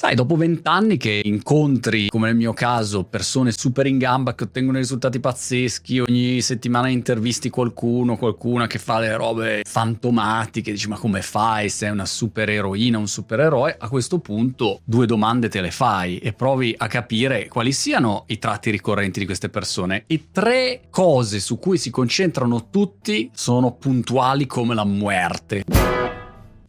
Sai, dopo vent'anni che incontri, come nel mio caso, persone super in gamba che ottengono risultati pazzeschi, ogni settimana intervisti qualcuno, qualcuna che fa le robe fantomatiche, dici ma come fai? Sei una super eroina, un supereroe? A questo punto due domande te le fai e provi a capire quali siano i tratti ricorrenti di queste persone. E tre cose su cui si concentrano tutti sono puntuali come la muerte.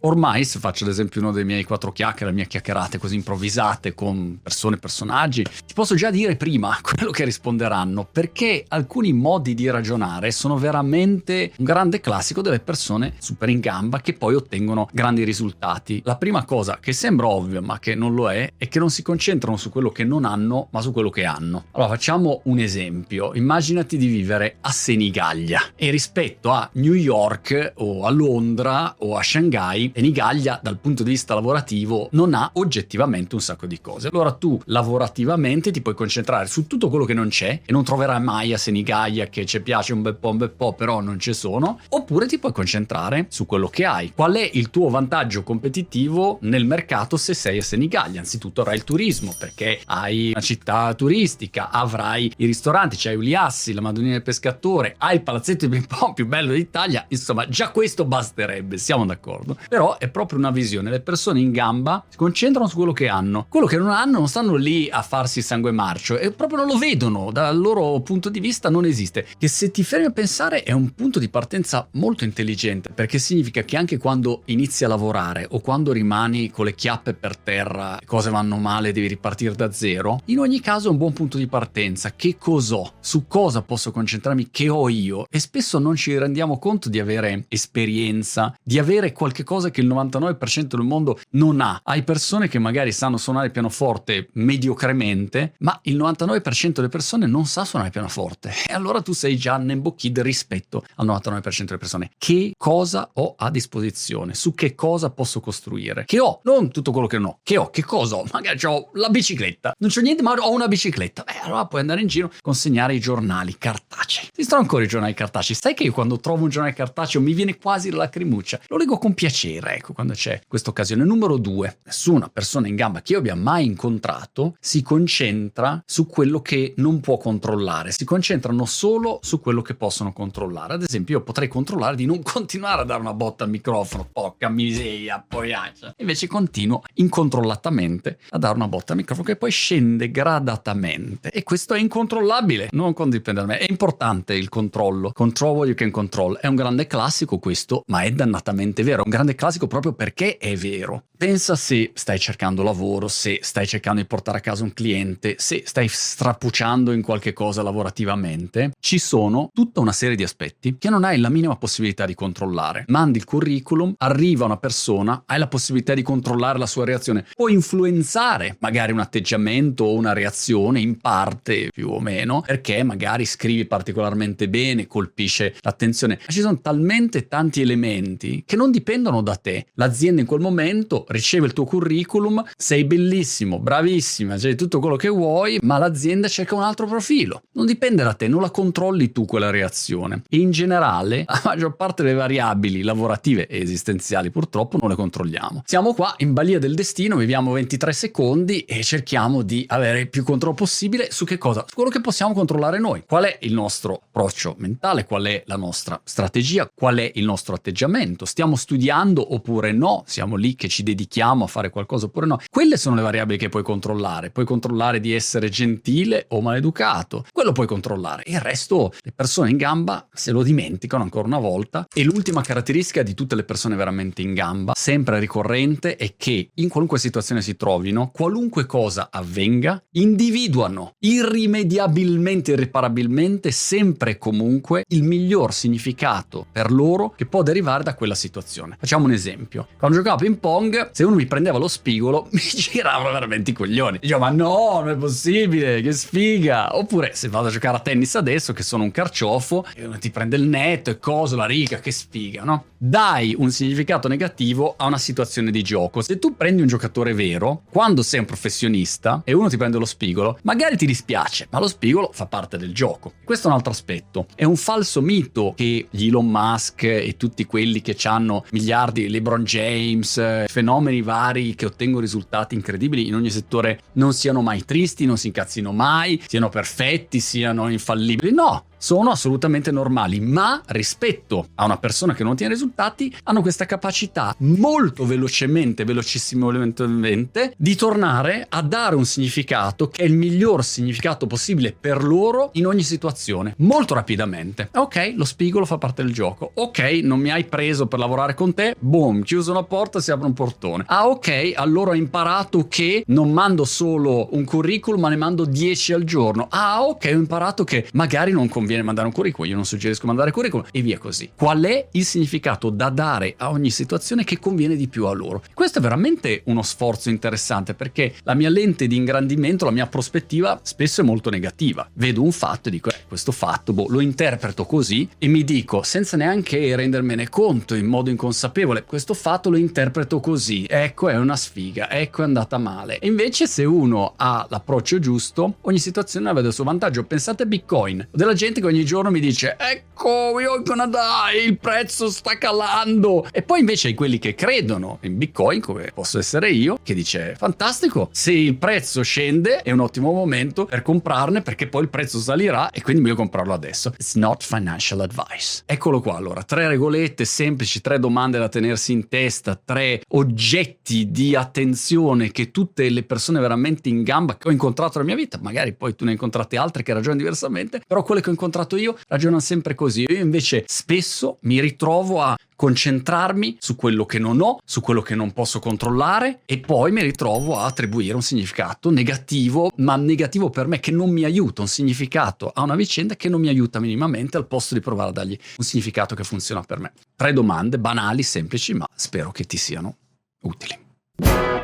Ormai, se faccio ad esempio uno dei miei quattro chiacchiere, le mie chiacchierate così improvvisate con persone, personaggi, ti posso già dire prima quello che risponderanno, perché alcuni modi di ragionare sono veramente un grande classico delle persone super in gamba che poi ottengono grandi risultati. La prima cosa che sembra ovvia, ma che non lo è, è che non si concentrano su quello che non hanno, ma su quello che hanno. Allora, facciamo un esempio. Immaginati di vivere a Senigallia e rispetto a New York o a Londra o a Shanghai Enigaglia dal punto di vista lavorativo non ha oggettivamente un sacco di cose. Allora tu lavorativamente ti puoi concentrare su tutto quello che non c'è e non troverai mai a Senigallia che ci piace un bel po' un bel po' però non ci sono, oppure ti puoi concentrare su quello che hai. Qual è il tuo vantaggio competitivo nel mercato se sei a Senigallia? Anzitutto avrai il turismo perché hai una città turistica, avrai i ristoranti, c'hai Uliassi, la Madonnina del Pescatore, hai il palazzetto di ping pong più bello d'Italia, insomma già questo basterebbe, siamo d'accordo. Però però è proprio una visione. Le persone in gamba si concentrano su quello che hanno. Quello che non hanno non stanno lì a farsi sangue marcio e proprio non lo vedono. Dal loro punto di vista non esiste. Che se ti fermi a pensare è un punto di partenza molto intelligente perché significa che anche quando inizi a lavorare o quando rimani con le chiappe per terra, cose vanno male, devi ripartire da zero, in ogni caso è un buon punto di partenza. Che cos'ho? Su cosa posso concentrarmi? Che ho io? E spesso non ci rendiamo conto di avere esperienza, di avere qualche cosa che il 99% del mondo non ha. Hai persone che magari sanno suonare il pianoforte mediocremente, ma il 99% delle persone non sa suonare il pianoforte. E allora tu sei già Nembo Kid rispetto al 99% delle persone. Che cosa ho a disposizione? Su che cosa posso costruire? Che ho? Non tutto quello che non ho. Che ho? Che cosa ho? Magari ho la bicicletta. Non c'ho niente, ma ho una bicicletta. Beh, allora puoi andare in giro, consegnare i giornali cartacei. Esistono ancora i giornali cartacei. Sai che io quando trovo un giornale cartaceo mi viene quasi la lacrimuccia. Lo leggo con piacere dire, ecco, quando c'è questa occasione. Numero due, nessuna persona in gamba che io abbia mai incontrato si concentra su quello che non può controllare, si concentrano solo su quello che possono controllare. Ad esempio, io potrei controllare di non continuare a dare una botta al microfono, porca miseria, poi accia. Invece continuo incontrollatamente a dare una botta al microfono che poi scende gradatamente. E questo è incontrollabile, non dipende da me. È importante il controllo. Control what you can control. È un grande classico questo, ma è dannatamente vero. È un grande classico classico proprio perché è vero. Pensa se stai cercando lavoro, se stai cercando di portare a casa un cliente, se stai strappucciando in qualche cosa lavorativamente, ci sono tutta una serie di aspetti che non hai la minima possibilità di controllare. Mandi il curriculum, arriva una persona, hai la possibilità di controllare la sua reazione, puoi influenzare magari un atteggiamento o una reazione in parte più o meno, perché magari scrivi particolarmente bene, colpisce l'attenzione. Ma ci sono talmente tanti elementi che non dipendono da te. L'azienda in quel momento riceve il tuo curriculum, sei bellissimo, bravissima, c'è tutto quello che vuoi, ma l'azienda cerca un altro profilo. Non dipende da te, non la controlli tu quella reazione. In generale, la maggior parte delle variabili lavorative e esistenziali purtroppo non le controlliamo. Siamo qua in balia del destino, viviamo 23 secondi e cerchiamo di avere più controllo possibile su che cosa? Su quello che possiamo controllare noi. Qual è il nostro approccio mentale? Qual è la nostra strategia? Qual è il nostro atteggiamento? Stiamo studiando oppure no, siamo lì che ci dedichiamo a fare qualcosa oppure no. Quelle sono le variabili che puoi controllare. Puoi controllare di essere gentile o maleducato. Quello puoi controllare. Il resto, le persone in gamba se lo dimenticano ancora una volta. E l'ultima caratteristica di tutte le persone veramente in gamba, sempre ricorrente, è che in qualunque situazione si trovino, qualunque cosa avvenga, individuano irrimediabilmente, irreparabilmente, sempre e comunque il miglior significato per loro che può derivare da quella situazione. Facciamo un esempio. Quando giocavo a ping pong, se uno mi prendeva lo spigolo, mi giravano veramente i coglioni. Dicevo, ma no, non è possibile, che sfiga. Oppure se vado a giocare a tennis adesso, che sono un carciofo, e uno ti prende il netto e cosa, la riga, che sfiga, no? Dai un significato negativo a una situazione di gioco. Se tu prendi un giocatore vero, quando sei un professionista e uno ti prende lo spigolo, magari ti dispiace, ma lo spigolo fa parte del gioco. Questo è un altro aspetto. È un falso mito che gli Elon Musk e tutti quelli che hanno miliardi vedi LeBron James, fenomeni vari che ottengono risultati incredibili in ogni settore, non siano mai tristi, non si incazzino mai, siano perfetti, siano infallibili. No, sono assolutamente normali, ma rispetto a una persona che non ottiene risultati, hanno questa capacità molto velocemente, velocissimamente, di tornare a dare un significato che è il miglior significato possibile per loro in ogni situazione, molto rapidamente. Ok, lo spigolo fa parte del gioco. Ok, non mi hai preso per lavorare con te, boom, chiuso una porta, si apre un portone. Ah, ok, allora ho imparato che non mando solo un curriculum, ma ne mando 10 al giorno. Ah, ok, ho imparato che magari non conviene conviene mandare un curriculum, io non suggerisco mandare curriculum e via così. Qual è il significato da dare a ogni situazione che conviene di più a loro? Questo è veramente uno sforzo interessante perché la mia lente di ingrandimento, la mia prospettiva spesso è molto negativa. Vedo un fatto e dico, eh, questo fatto, boh, lo interpreto così e mi dico, senza neanche rendermene conto in modo inconsapevole, questo fatto lo interpreto così, ecco è una sfiga, ecco è andata male. E invece se uno ha l'approccio giusto, ogni situazione la vede a suo vantaggio. Pensate a Bitcoin, della gente che ogni giorno mi dice ecco we're gonna die il prezzo sta calando. E poi invece quelli che credono in bitcoin come posso essere io che dice fantastico se il prezzo scende è un ottimo momento per comprarne perché poi il prezzo salirà e quindi meglio comprarlo adesso. It's not financial advice. Eccolo qua allora tre regolette semplici tre domande da tenersi in testa tre oggetti di attenzione che tutte le persone veramente in gamba che ho incontrato nella mia vita magari poi tu ne hai incontrate altre che ragionano diversamente però quelle che ho incontrato incontrato io ragionano sempre così. Io invece spesso mi ritrovo a concentrarmi su quello che non ho, su quello che non posso controllare e poi mi ritrovo a attribuire un significato negativo, ma negativo per me che non mi aiuta, un significato a una vicenda che non mi aiuta minimamente al posto di provare a dargli un significato che funziona per me. Tre domande banali, semplici, ma spero che ti siano utili.